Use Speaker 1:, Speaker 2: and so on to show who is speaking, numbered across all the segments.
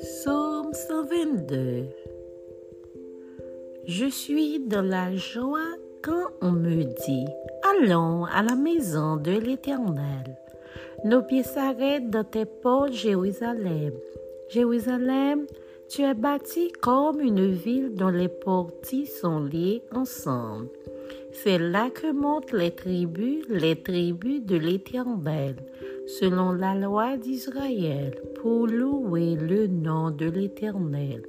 Speaker 1: 122 Je suis dans la joie quand on me dit Allons à la maison de l'Éternel. Nos pieds s'arrêtent dans tes portes, Jérusalem. Jérusalem, tu es bâti comme une ville dont les portiques sont liés ensemble. C'est là que montent les tribus, les tribus de l'Éternel, selon la loi d'Israël, pour louer le nom de l'Éternel.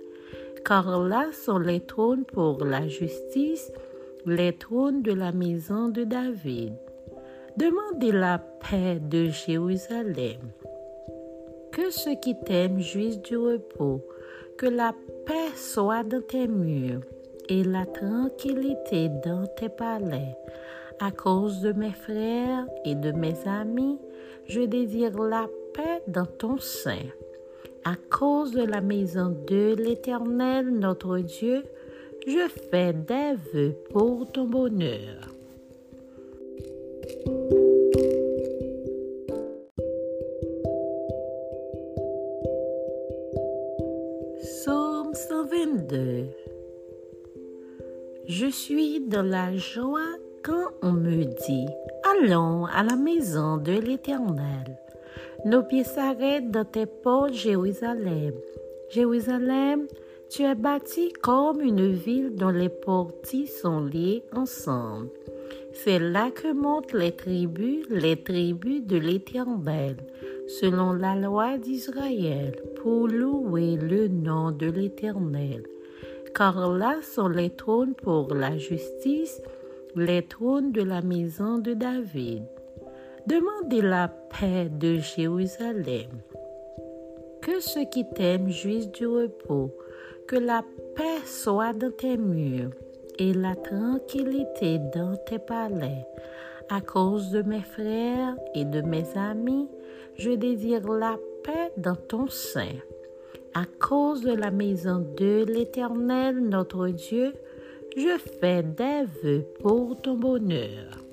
Speaker 1: Car là sont les trônes pour la justice, les trônes de la maison de David. Demandez la paix de Jérusalem. Que ceux qui t'aiment jouissent du repos, que la paix soit dans tes murs et la tranquillité dans tes palais. À cause de mes frères et de mes amis, je désire la paix dans ton sein. À cause de la maison de l'Éternel, notre Dieu, je fais des vœux pour ton bonheur. Psaume 122 je suis dans la joie quand on me dit Allons à la maison de l'Éternel. Nos pieds s'arrêtent dans tes portes, Jérusalem. Jérusalem, tu es bâti comme une ville dont les portiques sont liés ensemble. C'est là que montent les tribus, les tribus de l'Éternel, selon la loi d'Israël, pour louer le nom de l'Éternel car là sont les trônes pour la justice, les trônes de la maison de David. Demandez la paix de Jérusalem. Que ceux qui t'aiment jouissent du repos, que la paix soit dans tes murs et la tranquillité dans tes palais. À cause de mes frères et de mes amis, je désire la paix dans ton sein. À cause de la maison de l'Éternel, notre Dieu, je fais des vœux pour ton bonheur.